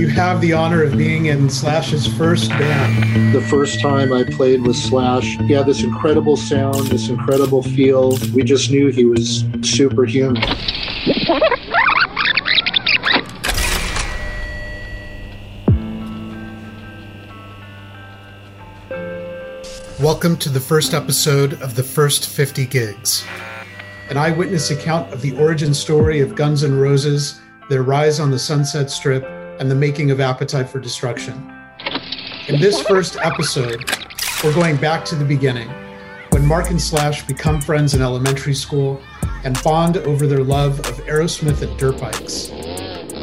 You have the honor of being in Slash's first band. The first time I played with Slash, he had this incredible sound, this incredible feel. We just knew he was superhuman. Welcome to the first episode of The First 50 Gigs, an eyewitness account of the origin story of Guns N' Roses, their rise on the Sunset Strip, and the making of Appetite for Destruction. In this first episode, we're going back to the beginning, when Marc and Slash become friends in elementary school and bond over their love of Aerosmith and dirt bikes.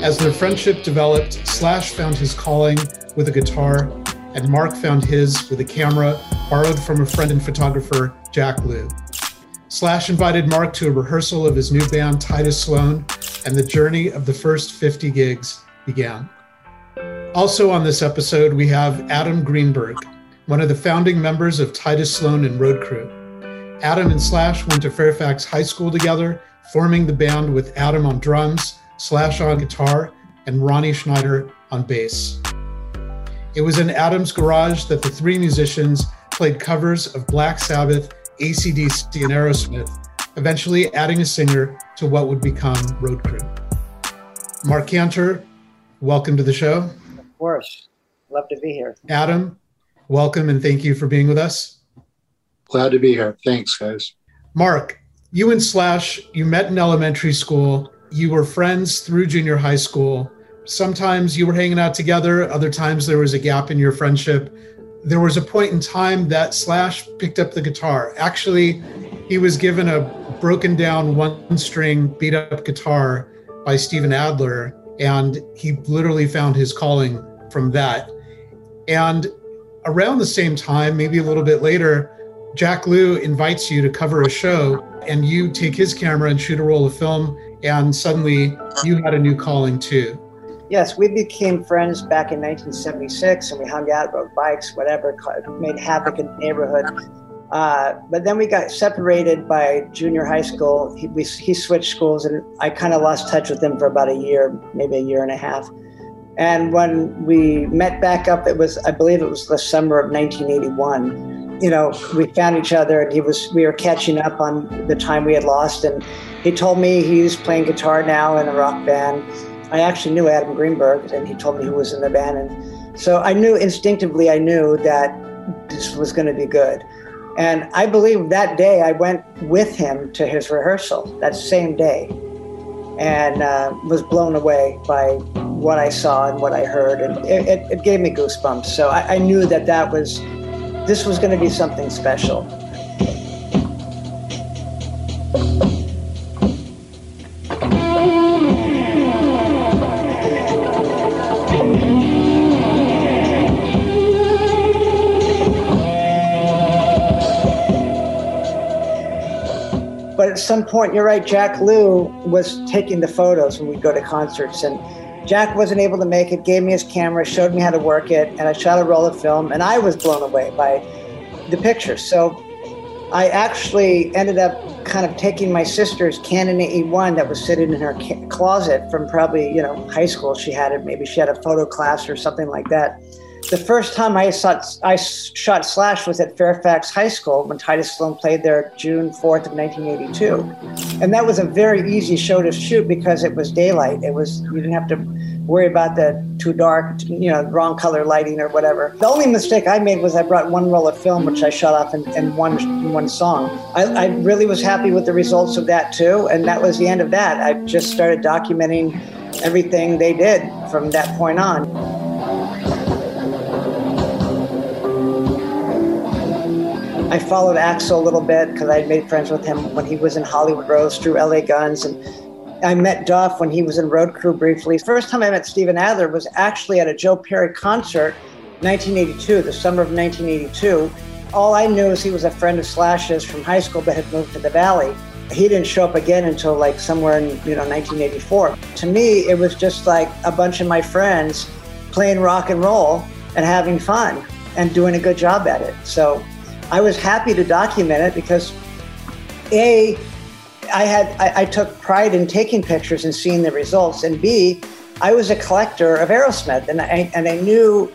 As their friendship developed, Slash found his calling with a guitar, and Marc found his with a camera borrowed from a friend and photographer, Jack Lew. Slash invited Marc to a rehearsal of his new band, Tidus Sloan, and the journey of the first 50 gigs began. Also on this episode, we have Adam Greenberg, one of the founding members of Tidus Sloan and Road Crew. Adam and Slash went to Fairfax High School together, forming the band with Adam on drums, Slash on guitar, and Ronnie Schneider on bass. It was in Adam's garage that the three musicians played covers of Black Sabbath, ACDC, and Aerosmith, eventually adding a singer to what would become Road Crew. Marc Canter, welcome to the show. Of course. Love to be here. Adam, welcome and thank you for being with us. Glad to be here. Thanks, guys. Marc, you and Slash, you met in elementary school. You were friends through junior high school. Sometimes you were hanging out together, other times there was a gap in your friendship. There was a point in time that Slash picked up the guitar. Actually, he was given a broken down one string beat up guitar by Steven Adler, and he literally found his calling from that. And around the same time, maybe a little bit later, Jack Lew invites you to cover a show, and you take his camera and shoot a roll of film, and suddenly you had a new calling too. Yes, we became friends back in 1976 and we hung out, rode bikes, whatever, made havoc in the neighborhood. Uh, but then we got separated by junior high school. He, we, he switched schools and I kind of lost touch with him for about a year, maybe a year and a half. And when we met back up, it was, I believe it was the summer of 1981. You know, we found each other and he was, we were catching up on the time we had lost. And he told me he's playing guitar now in a rock band. I actually knew Adam Greenberg and he told me who was in the band. And so I knew instinctively, I knew that this was going to be good. And I believe that day I went with him to his rehearsal that same day and uh, was blown away by what I saw and what I heard. And it, it, it gave me goosebumps. So I, I knew that that was, this was going to be something special. But at some point, you're right, Jack Lew was taking the photos when we'd go to concerts. And Jack wasn't able to make it, gave me his camera, showed me how to work it, and I shot a roll of film, and I was blown away by the pictures. So I actually ended up kind of taking my sister's Canon AE1 that was sitting in her closet from probably, you know, high school. She had it, maybe she had a photo class or something like that. The first time I saw I shot Slash was at Fairfax High School when Tidus Sloan played there June 4th of 1982. And that was a very easy show to shoot because it was daylight. It was you didn't have to worry about the too dark, you know, wrong color lighting or whatever. The only mistake I made was I brought one roll of film, which I shot off in, in one in one song. I, I really was happy with the results of that too, and that was the end of that. I just started documenting everything they did from that point on. I followed Axl a little bit because I had made friends with him when he was in Hollywood Rose through LA Guns, and I met Duff when he was in Road Crew briefly. First time I met Steven Adler was actually at a Joe Perry concert, 1982, the summer of 1982. All I knew is he was a friend of Slash's from high school but had moved to the Valley. He didn't show up again until like somewhere in you know 1984. To me, it was just like a bunch of my friends playing rock and roll and having fun and doing a good job at it. So I was happy to document it because a I had I, I, took pride in taking pictures and seeing the results, and B, I was a collector of Aerosmith, and I and I knew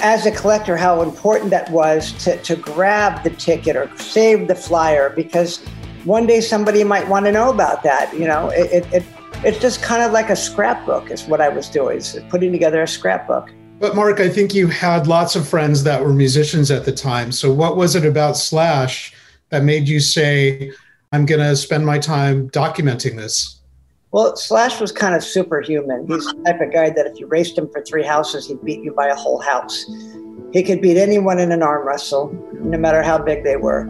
as a collector how important that was to to grab the ticket or save the flyer because one day somebody might want to know about that. You know, it, it, it it's just kind of like a scrapbook is what I was doing, putting together a scrapbook. But Marc, I think you had lots of friends that were musicians at the time. So what was it about Slash that made you say? I'm going to spend my time documenting this. Well, Slash was kind of superhuman. He's the type of guy that if you raced him for three houses, he'd beat you by a whole house. He could beat anyone in an arm wrestle, no matter how big they were.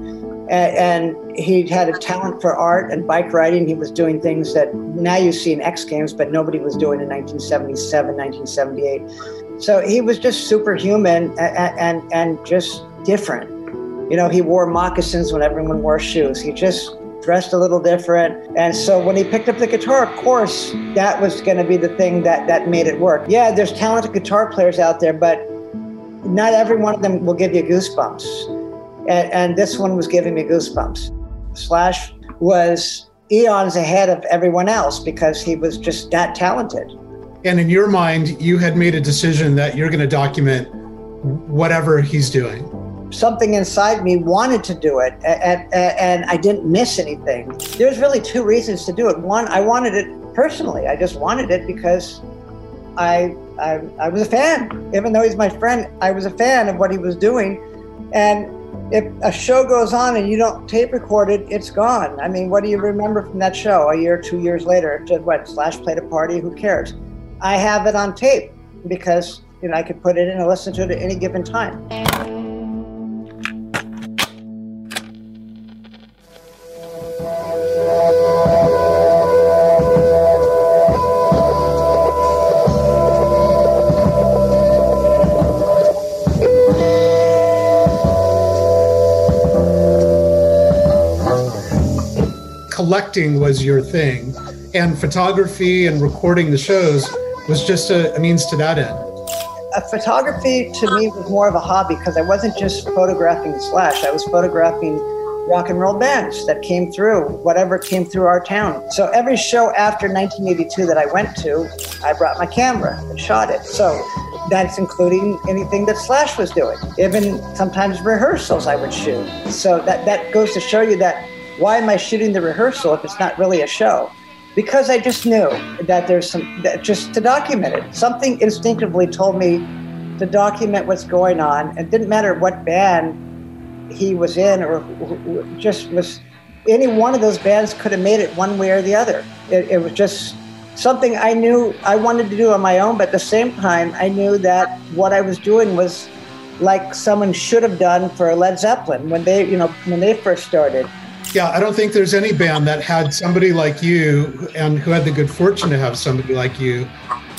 And, he had a talent for art and bike riding. He was doing things that now you see in X Games, but nobody was doing in 1977, 1978. So he was just superhuman and, and, and just different. You know, he wore moccasins when everyone wore shoes. He just dressed a little different. And so when he picked up the guitar, of course, that was going to be the thing that, that made it work. Yeah, there's talented guitar players out there, but not every one of them will give you goosebumps. And, and this one was giving me goosebumps. Slash was eons ahead of everyone else because he was just that talented. And in your mind, you had made a decision that you're going to document whatever he's doing something inside me wanted to do it and, and, and, I didn't miss anything. There's really two reasons to do it. One, I wanted it personally. I just wanted it because I, I, I was a fan. Even though he's my friend, I was a fan of what he was doing. And if a show goes on and you don't tape record it, it's gone. I mean, what do you remember from that show a year, two years later? Just what, Slash played a party, who cares? I have it on tape because, you know, I could put it in and listen to it at any given time. collecting was your thing, and photography and recording the shows was just a, a means to that end. A photography to me was more of a hobby because I wasn't just photographing Slash, I was photographing rock and roll bands that came through, whatever came through our town. So every show after 1982 that I went to, I brought my camera and shot it. So that's including anything that Slash was doing. Even sometimes rehearsals I would shoot. So that, that goes to show you that why am I shooting the rehearsal if it's not really a show? Because I just knew that there's some, that just to document it. Something instinctively told me to document what's going on. It didn't matter what band he was in or just was, any one of those bands could have made it one way or the other. It, it was just something I knew I wanted to do on my own, but at the same time, I knew that what I was doing was like someone should have done for Led Zeppelin when they, you know, when they first started. Yeah, I don't think there's any band that had somebody like you and who had the good fortune to have somebody like you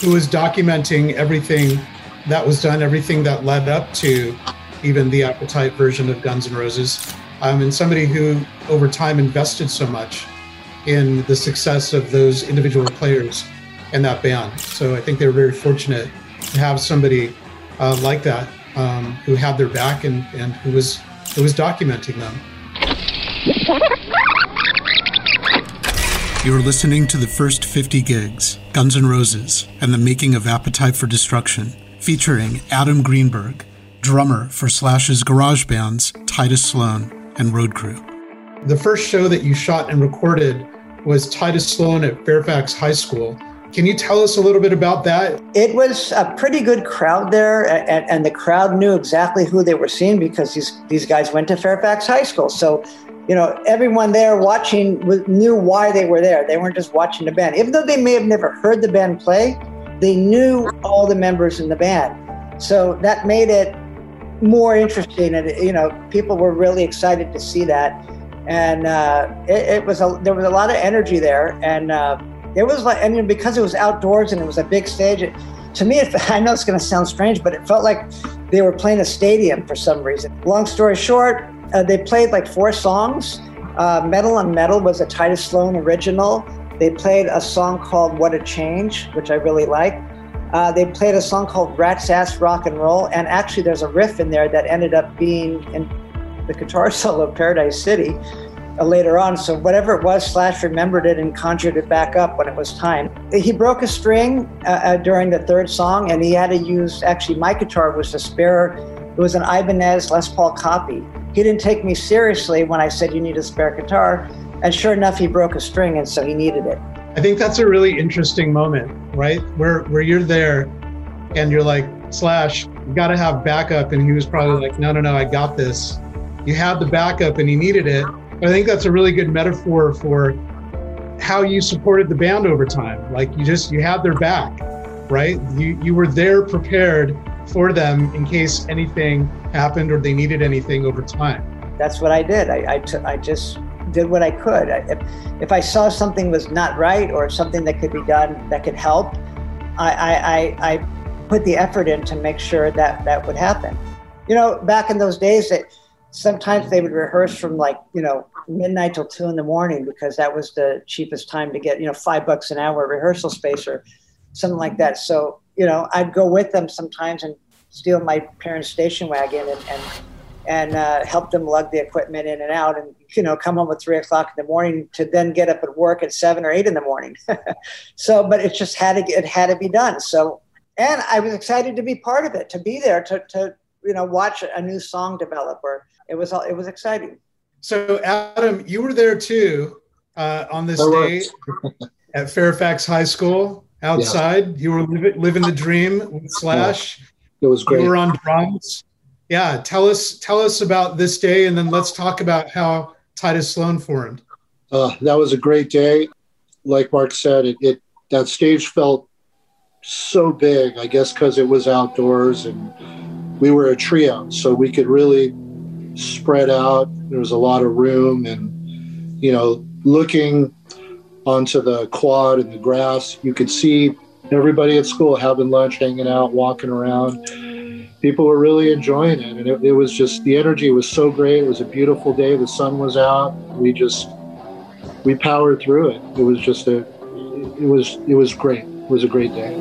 who was documenting everything that was done, everything that led up to even the Appetite version of Guns N' Roses. Um, and somebody who over time invested so much in the success of those individual players and that band. So I think they were very fortunate to have somebody uh, like that um, who had their back and, and who was who was documenting them. You're listening to the first 50 gigs, Guns N' Roses, and the making of Appetite for Destruction, featuring Adam Greenberg, drummer for Slash's garage bands Tidus Sloan and Road Crew. The first show that you shot and recorded was Tidus Sloan at Fairfax High School. Can you tell us a little bit about that? It was a pretty good crowd there, and, and the crowd knew exactly who they were seeing because these, these guys went to Fairfax High School. So you know, everyone there watching knew why they were there. They weren't just watching the band. Even though they may have never heard the band play, they knew all the members in the band. So that made it more interesting. And, you know, people were really excited to see that. And uh, it, it, was a, there was a lot of energy there. And uh, It was like, and because it was outdoors and it was a big stage, it, to me, it, I know it's going to sound strange, but it felt like they were playing a stadium for some reason. Long story short, uh, they played like four songs. Uh, Metal on Metal was a Tidus Sloan original. They played a song called What a Change, which I really like. Uh, they played a song called Rat's Ass Rock and Roll. And actually, there's a riff in there that ended up being in the guitar solo of Paradise City uh, later on. So whatever it was, Slash remembered it and conjured it back up when it was time. He broke a string uh, uh, during the third song, and he had to use actually my guitar was a spare. It was an Ibanez Les Paul copy. He didn't take me seriously when I said you need a spare guitar, and sure enough, he broke a string, and so he needed it. I think that's a really interesting moment, right? Where where you're there, and you're like Slash, you got to have backup, and he was probably like, no, no, no, I got this. You had the backup, and he needed it I think that's a really good metaphor for how you supported the band over time. Like you just you had their back, right? You you were there prepared for them in case anything happened or they needed anything over time. That's what I did. I I, t- I just did what I could. I, if, if I saw something was not right or something that could be done that could help, I, I, I, I put the effort in to make sure that that would happen. You know, back in those days, that sometimes they would rehearse from like you know midnight till two in the morning because that was the cheapest time to get you know five bucks an hour rehearsal space or something like that so you know i'd go with them sometimes and steal my parents station wagon and and, and uh, help them lug the equipment in and out and you know come home at three o'clock in the morning to then get up at work at seven or eight in the morning. So but it just had to it had to be done. So and i was excited to be part of it to be there to, to you know watch a new song develop or it was all it was exciting. So Adam, you were there too uh, on this day at Fairfax High School outside. Yeah. You were living, living the dream with Slash. It was great. You were on drums. Yeah, tell us tell us about this day, and then let's talk about how Tidus Sloan formed. Uh, that was a great day. Like Marc said, it, it that stage felt so big. I guess because it was outdoors and we were a trio, so we could really spread out. There was a lot of room, and you know, looking onto the quad and the grass, you could see everybody at school having lunch, hanging out, walking around. People were really enjoying it, and it, it was just the energy was so great. It was a beautiful day. The sun was out. We just we powered through it. It was just a it was it was great. It was a great day.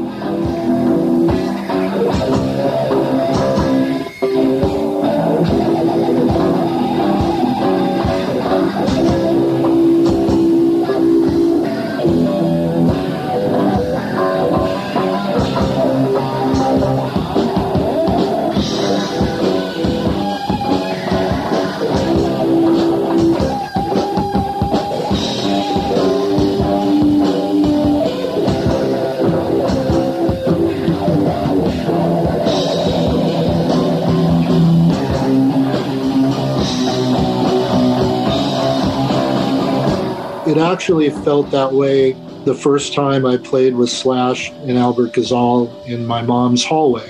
Actually felt that way the first time I played with Slash and Albert Gazal in my mom's hallway.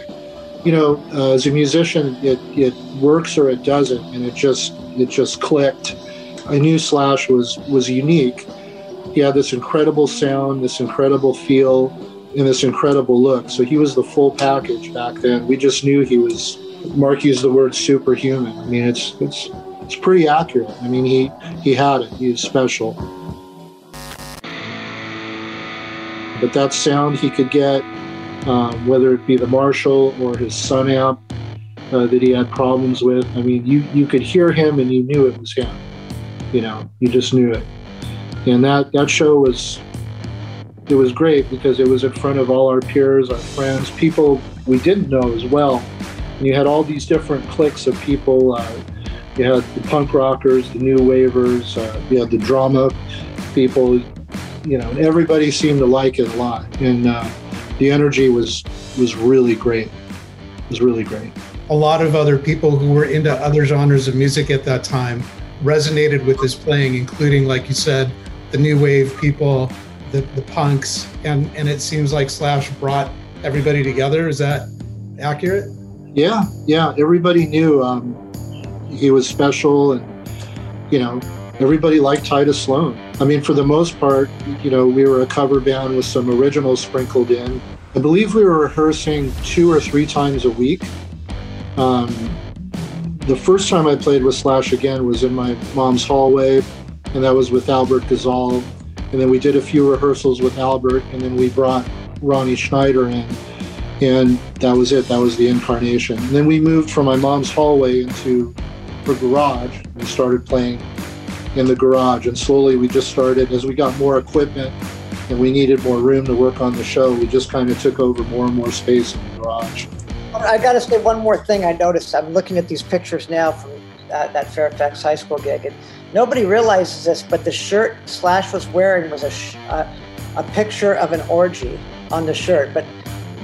You know, uh, as a musician, it, it works or it doesn't, and it just it just clicked. I knew Slash was was unique. He had this incredible sound, this incredible feel, and this incredible look. So he was the full package back then. We just knew he was. Marc used the word superhuman. I mean, it's it's it's pretty accurate. I mean, he he had it. He was special. But that sound he could get, um, whether it be the Marshall or his Sun amp uh, that he had problems with, I mean, you, you could hear him and you knew it was him. You know, you just knew it. And that, that show was, it was great because it was in front of all our peers, our friends, people we didn't know as well. And you had all these different cliques of people. Uh, you had the punk rockers, the new wavers, uh, you had the drama people, you know, everybody seemed to like it a lot, and uh, the energy was was really great. It was really great. A lot of other people who were into other genres of music at that time resonated with his playing, including, like you said, the new wave people, the, the punks, and and it seems like Slash brought everybody together. Is that accurate? Yeah, yeah. Everybody knew um, he was special, and you know, everybody liked Tidus Sloan. I mean, for the most part, you know, we were a cover band with some originals sprinkled in. I believe we were rehearsing two or three times a week. Um, the first time I played with Slash again was in my mom's hallway, and that was with Albert Gazal. And then we did a few rehearsals with Albert, and then we brought Ronnie Schneider in, and that was it. That was the incarnation. And then we moved from my mom's hallway into her garage. and started playing in the garage, and slowly we just started as we got more equipment and we needed more room to work on the show. We just kind of took over more and more space in the garage. I got to say one more thing I noticed. I'm looking at these pictures now from that, that Fairfax High School gig, and nobody realizes this, but the shirt Slash was wearing was a, sh- a, a picture of an orgy on the shirt. But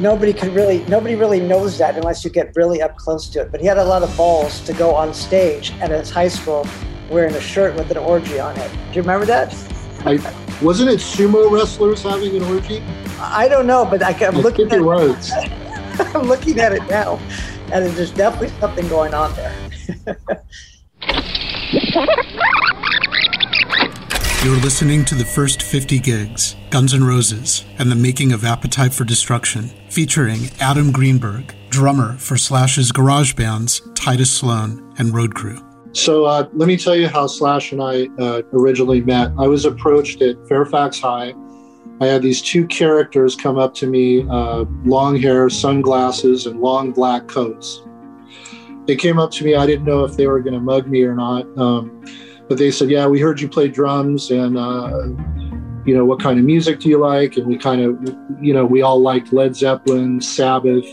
nobody could really nobody really knows that unless you get really up close to it. But he had a lot of balls to go on stage at his high school wearing a shirt with an orgy on it. Do you remember that? I wasn't it sumo wrestlers having an orgy? I don't know, but I, am I looking think at it was. I'm looking at it now, and there's definitely something going on there. You're listening to the first 50 gigs, Guns N' Roses, and the making of Appetite for Destruction, featuring Adam Greenberg, drummer for Slash's garage bands Tidus Sloan and Road Crew. So uh, let me tell you how Slash and I uh, originally met. I was approached at Fairfax High. I had these two characters come up to me, uh, long hair, sunglasses, and long black coats. They came up to me. I didn't know if they were going to mug me or not. Um, but they said, "Yeah, we heard you play drums, and uh, you know what kind of music do you like?" And we kind of, you know, we all liked Led Zeppelin, Sabbath,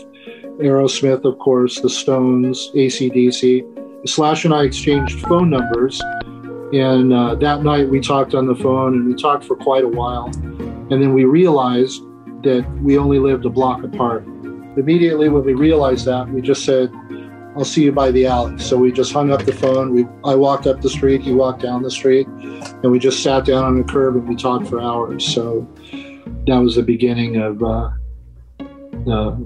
Aerosmith, of course, the Stones, ACDC. Slash and I exchanged phone numbers, and uh, that night we talked on the phone, and we talked for quite a while, and then we realized that we only lived a block apart. Immediately when we realized that, we just said, I'll see you by the alley. So we just hung up the phone. We I walked up the street, he walked down the street, and we just sat down on the curb and we talked for hours. So that was the beginning of uh, uh,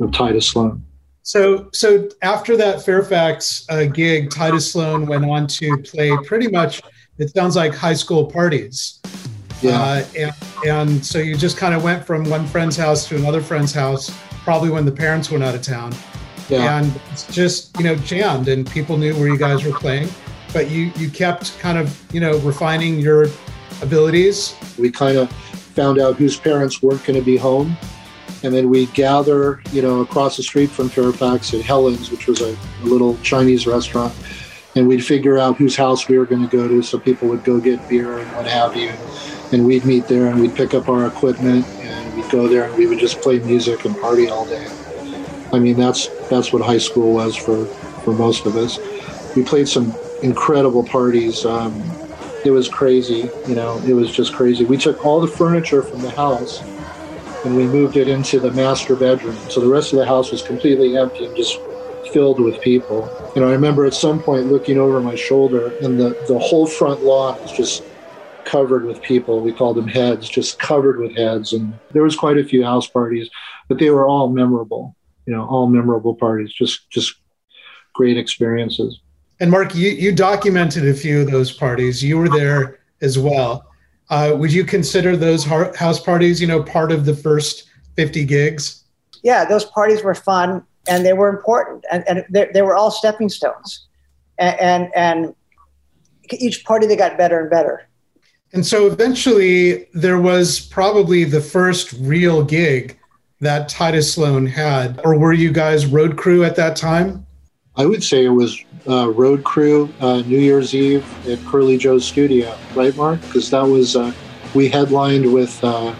of Tidus Sloan. So, so after that Fairfax uh, gig, Tidus Sloan went on to play pretty much. It sounds like high school parties. Yeah. Uh, and, and so you just kind of went from one friend's house to another friend's house, probably when the parents went out of town. Yeah. And it's just, you know, jammed and people knew where you guys were playing. But you you kept kind of, you know, refining your abilities. we kind of found out whose parents weren't going to be home. And then we'd gather, you know, across the street from Fairfax at Helen's, which was a, a little Chinese restaurant. And we'd figure out whose house we were going to go to so people would go get beer and what have you. And we'd meet there and we'd pick up our equipment and we'd go there and we would just play music and party all day. I mean, that's that's what high school was for, for most of us. We played some incredible parties. Um, it was crazy, you know, it was just crazy. We took all the furniture from the house and we moved it into the master bedroom. So the rest of the house was completely empty and just filled with people. Know, I remember at some point looking over my shoulder and the, the whole front lawn was just covered with people. We called them heads, just covered with heads. And there was quite a few house parties, but they were all memorable, you know, all memorable parties, just just great experiences. And Marc, you, you documented a few of those parties. You were there as well. Uh, would you consider those house parties, you know, part of the first 50 gigs? yeah, those parties were fun and they were important, and, and they, they were all stepping stones. And, and and each party they got better and better. And so eventually there was probably the first real gig that Tidus Sloan had. Or were you guys road crew at that time? I would say it was uh, Road Crew uh, New Year's Eve at Curly Joe's studio, right, Marc? Because that was uh, we headlined with uh,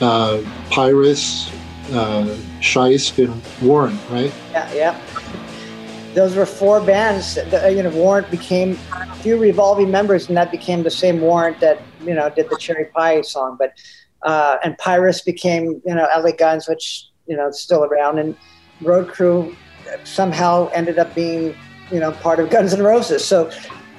uh, Pyrrhus, uh, Scheist, and Warrant, right? Yeah, yeah. Those were four bands. that, You know, Warrant became a few revolving members, and that became the same Warrant that you know did the Cherry Pie song. But uh, and Pyrrhus became you know LA Guns, which you know is still around, and Road Crew somehow ended up being you know part of Guns N' Roses. So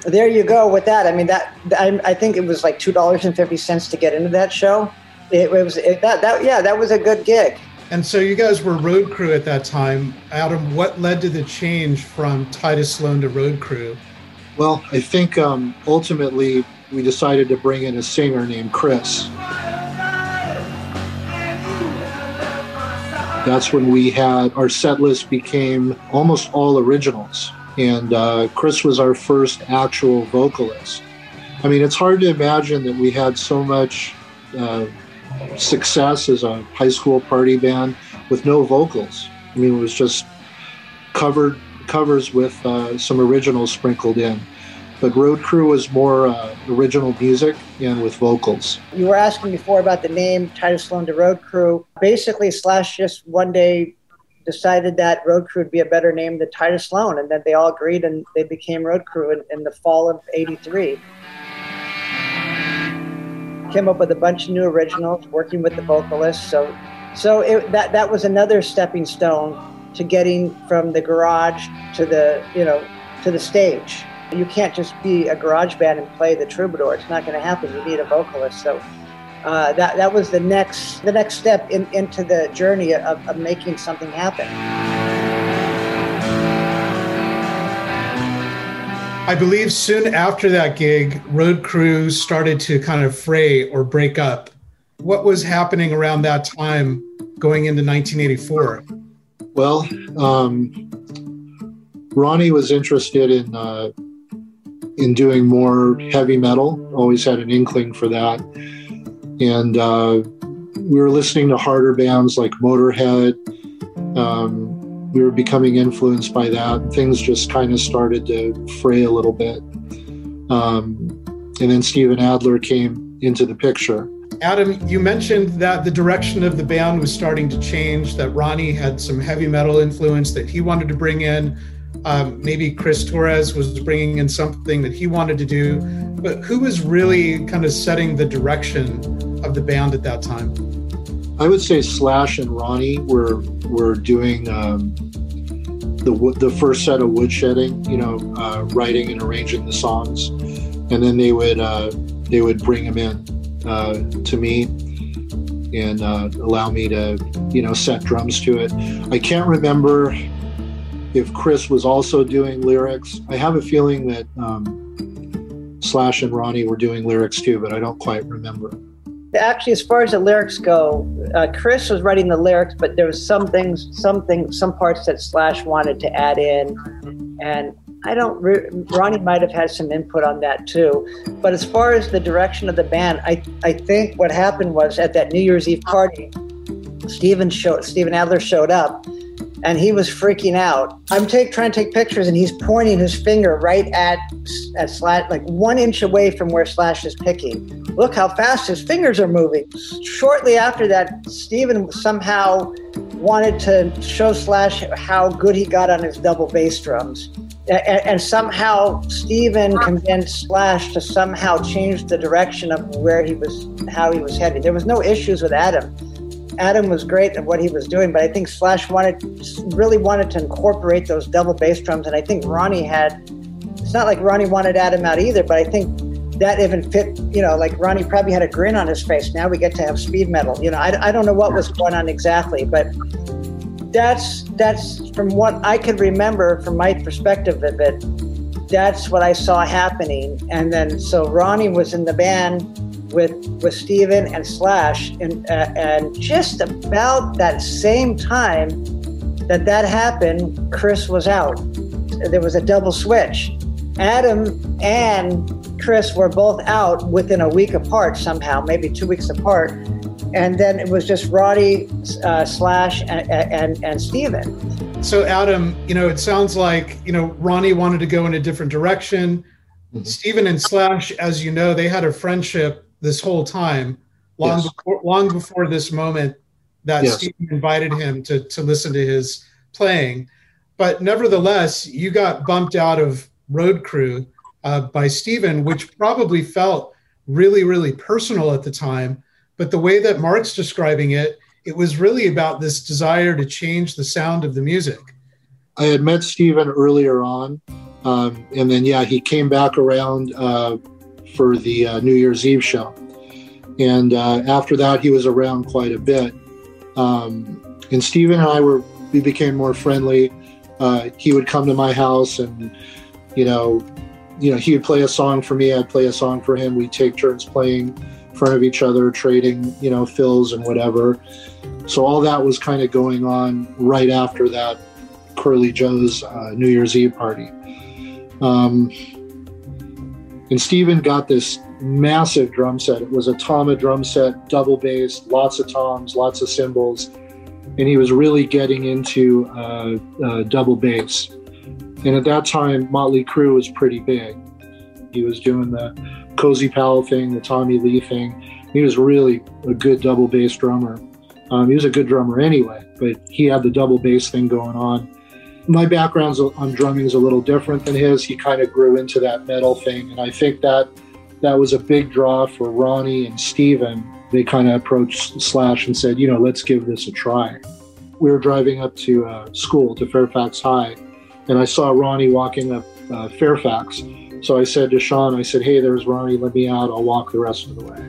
there you go with that. I mean that I, I think it was like two dollars and fifty cents to get into that show. It, was it, that that yeah that was a good gig. And so you guys were road crew at that time. Adam, what led to the change from Tidus Sloan to road crew? Well, I think um, ultimately we decided to bring in a singer named Chris. That's when we had our set list became almost all originals. And uh, Chris was our first actual vocalist. I mean, it's hard to imagine that we had so much uh, success as a high school party band with no vocals. I mean, it was just covered covers with uh, some originals sprinkled in. But Road Crew was more uh, original music and with vocals. You were asking before about the name Tidus Sloan to Road Crew. Basically, Slash just one day decided that Road Crew would be a better name than Tidus Sloan, and then they all agreed and they became Road Crew in, in the fall of '83 came up with a bunch of new originals, working with the vocalists. So, so it, that that was another stepping stone to getting from the garage to the you know to the stage. You can't just be a garage band and play the troubadour. It's not going to happen. You need a vocalist. So uh, that that was the next the next step in, into the journey of, of making something happen. I believe soon after that gig, Road crews started to kind of fray or break up. What was happening around that time going into 1984? Well, um, Ronnie was interested in uh, in doing more heavy metal. Always had an inkling for that, and uh, we were listening to harder bands like Motorhead. Um, we were becoming influenced by that. Things just kind of started to fray a little bit. Um, and then Steven Adler came into the picture. Adam, you mentioned that the direction of the band was starting to change, that Ronnie had some heavy metal influence that he wanted to bring in. Um, maybe Chris Torres was bringing in something that he wanted to do. But who was really kind of setting the direction of the band at that time? I would say Slash and Ronnie were were doing um, the the first set of woodshedding, you know, uh, writing and arranging the songs, and then they would uh, they would bring them in uh, to me and uh, allow me to you know set drums to it. I can't remember if Chris was also doing lyrics. I have a feeling that um, Slash and Ronnie were doing lyrics too, but I don't quite remember actually, as far as the lyrics go, uh, Chris was writing the lyrics, but there was some things, some things, some parts that Slash wanted to add in, and I don't. Ronnie might have had some input on that too. But as far as the direction of the band, I I think what happened was at that New Year's Eve party, Steven showed Steven Adler showed up and he was freaking out. I'm take, trying to take pictures, and he's pointing his finger right at at Slash, like one inch away from where Slash is picking. Look how fast his fingers are moving. Shortly after that, Steven somehow wanted to show Slash how good he got on his double bass drums. And, and somehow Steven convinced Slash to somehow change the direction of where he was, how he was heading. There was no issues with Adam Adam was great at what he was doing, but I think Slash wanted really wanted to incorporate those double bass drums, and I think Ronnie had. It's not like Ronnie wanted Adam out either, but I think that even fit. You know, like Ronnie probably had a grin on his face. Now we get to have speed metal. You know, I, I don't know what was going on exactly, but that's that's from what I could remember from my perspective of it. That's what I saw happening, and then so Ronnie was in the band with with Steven and Slash, and uh, and just about that same time that that happened, Chris was out. There was a double switch. Adam and Chris were both out within a week apart somehow, maybe two weeks apart, and then it was just Roddy, uh, Slash, and, and and Steven. So Adam, you know, it sounds like you know Ronnie wanted to go in a different direction. Mm-hmm. Steven and Slash, as you know, they had a friendship this whole time, long yes. before long before this moment that yes. Steve invited him to to listen to his playing. But nevertheless, you got bumped out of Road Crew uh, by Steven, which probably felt really, really personal at the time. But the way that Marc's describing it, it was really about this desire to change the sound of the music. I had met Steven earlier on, um, and then yeah, he came back around uh, for the uh, New Year's Eve show. And uh, after that, he was around quite a bit. Um, and Steven and I were, we became more friendly. Uh, he would come to my house and, you know, you know, he would play a song for me, I'd play a song for him. We'd take turns playing in front of each other, trading, you know, fills and whatever. So all that was kind of going on right after that Curly Joe's uh, New Year's Eve party. Um, and Steven got this massive drum set. It was a Tama drum set, double bass, lots of toms, lots of cymbals. And he was really getting into uh, uh, double bass. And at that time, Motley Crue was pretty big. He was doing the Cozy Powell thing, the Tommy Lee thing. He was really a good double bass drummer. Um, he was a good drummer anyway, but he had the double bass thing going on. My background on drumming is a little different than his. He kind of grew into that metal thing, and I think that that was a big draw for Ronnie and Steven. They kind of approached Slash and said, you know, let's give this a try. We were driving up to uh, school, to Fairfax High, and I saw Ronnie walking up uh, Fairfax. So I said to Sean, I said, hey, there's Ronnie, let me out. I'll walk the rest of the way.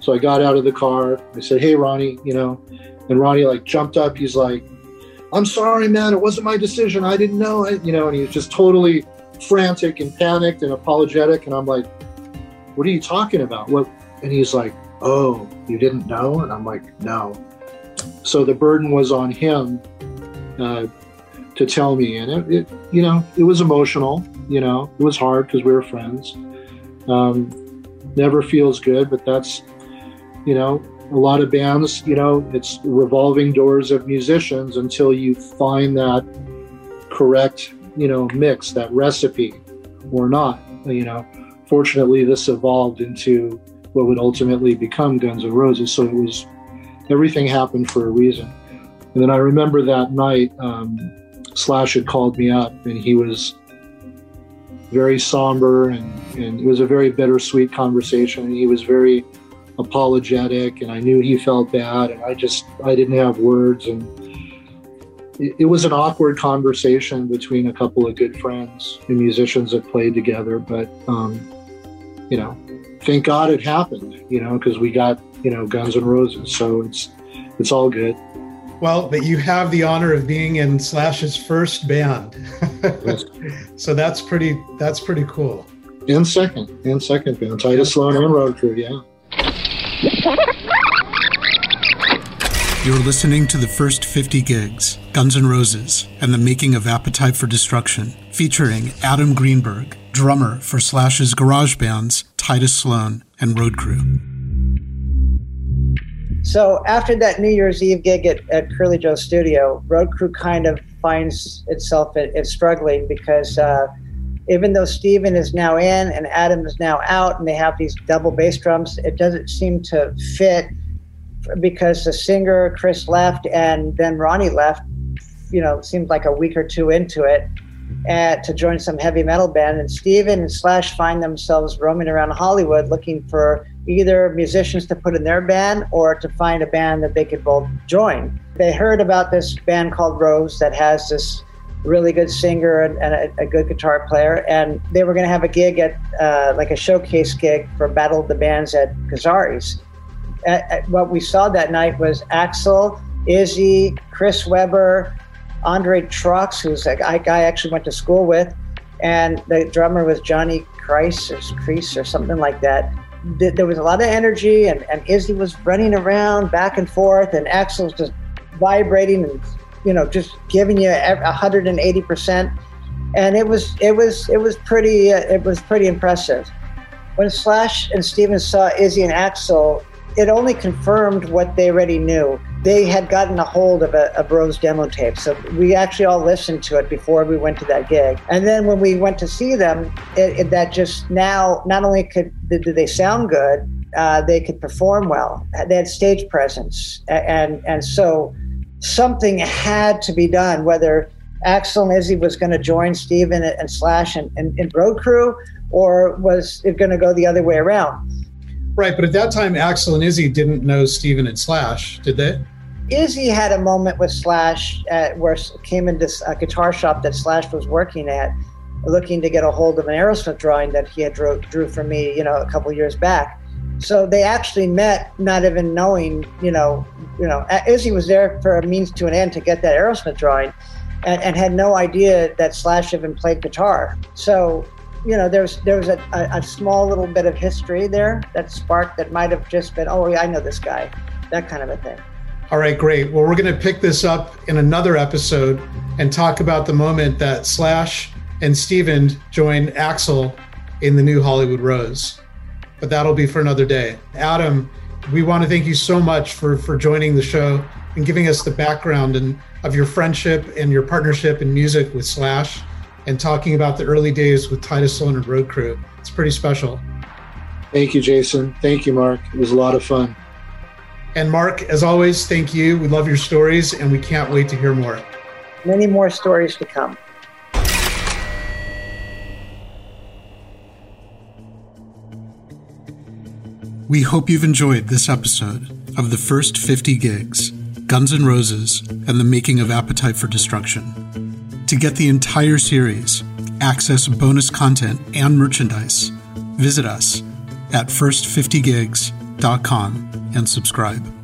So I got out of the car. I said, hey, Ronnie, you know, and Ronnie like jumped up. He's like, I'm sorry, man. It wasn't my decision. I didn't know it, you know, and he was just totally frantic and panicked and apologetic. And I'm like, what are you talking about? What? And he's like, oh, you didn't know? And I'm like, no. So the burden was on him uh, to tell me. And it, it, you know, it was emotional, you know, it was hard because we were friends. Um, never feels good, but that's, you know, a lot of bands, you know, it's revolving doors of musicians until you find that correct, you know, mix, that recipe or not, you know fortunately, this evolved into what would ultimately become Guns N' Roses. So it was everything happened for a reason. And then I remember that night, um, Slash had called me up, and he was very somber, and, and it was a very bittersweet conversation. And he was very apologetic, and I knew he felt bad, and I just I didn't have words, and it, it was an awkward conversation between a couple of good friends and musicians that played together, but. Um, you know, thank God it happened, you know, because we got, you know, Guns N' Roses. So it's it's all good. Well, but you have the honor of being in Slash's first band. so that's pretty that's pretty cool. And second, and second band, Tidus Sloan and Road Crew, yeah. You're listening to the first 50 gigs, Guns N' Roses, and the making of Appetite for Destruction, featuring Adam Greenberg, drummer for Slash's garage bands Tidus Sloan and Road Crew. So after that New Year's Eve gig at, at Curly Joe's studio, Road Crew kind of finds itself it's struggling because uh, even though Steven is now in and Adam is now out, and they have these double bass drums, it doesn't seem to fit because the singer Chris left and then Ronnie left. You know, seemed like a week or two into it, at, to join some heavy metal band. And Steven and Slash find themselves roaming around Hollywood looking for either musicians to put in their band or to find a band that they could both join. They heard about this band called Rose that has this really good singer and, and a, a, good guitar player, and they were going to have a gig at uh, like a showcase gig for Battle of the Bands at Gazzarri's. At, at what we saw that night was Axl, Izzy, Chris Weber, Andre Troxx, who's a guy I actually went to school with, and the drummer was Johnny Kreis or Kreis or something like that. There was a lot of energy, and, and Izzy was running around back and forth, and Axl was just vibrating and you know just giving you 180 percent, and it was it was it was pretty uh, it was pretty impressive. When Slash and Steven saw Izzy and Axl, it only confirmed what they already knew they had gotten a hold of a, a Rose demo tape. So we actually all listened to it before we went to that gig. And then when we went to see them, it, it, that just now, not only could did they sound good, uh, they could perform well. They had stage presence. And, and so something had to be done, whether Axl and Izzy was going to join Steven and, Slash and, and, and Road Crew, or was it going to go the other way around? Right, but at that time, Axl and Izzy didn't know Steven and Slash, did they? Izzy had a moment with Slash at, where came into a guitar shop that Slash was working at, looking to get a hold of an Aerosmith drawing that he had drew, drew for me, you know, a couple years back. So they actually met, not even knowing, you know, you know, Izzy was there for a means to an end to get that Aerosmith drawing, and, and had no idea that Slash even played guitar. So you know, there was there was a, a, a small little bit of history there that sparked that might have just been, oh yeah, I know this guy, that kind of a thing. All right, great. Well, we're going to pick this up in another episode and talk about the moment that Slash and Steven joined Axl in the new Hollywood Rose. But that'll be for another day. Adam, we want to thank you so much for for joining the show and giving us the background and of your friendship and your partnership in music with Slash and talking about the early days with Tidus Sloan and Roadcrew. It's pretty special. Thank you, Jason. Thank you, Marc. It was a lot of fun. And Marc, as always, thank you. We love your stories and we can't wait to hear more. Many more stories to come. We hope you've enjoyed this episode of the first 50 gigs, Guns N' Roses, and the making of Appetite for Destruction. To get the entire series, access bonus content and merchandise, visit us at first50gigs.com and subscribe.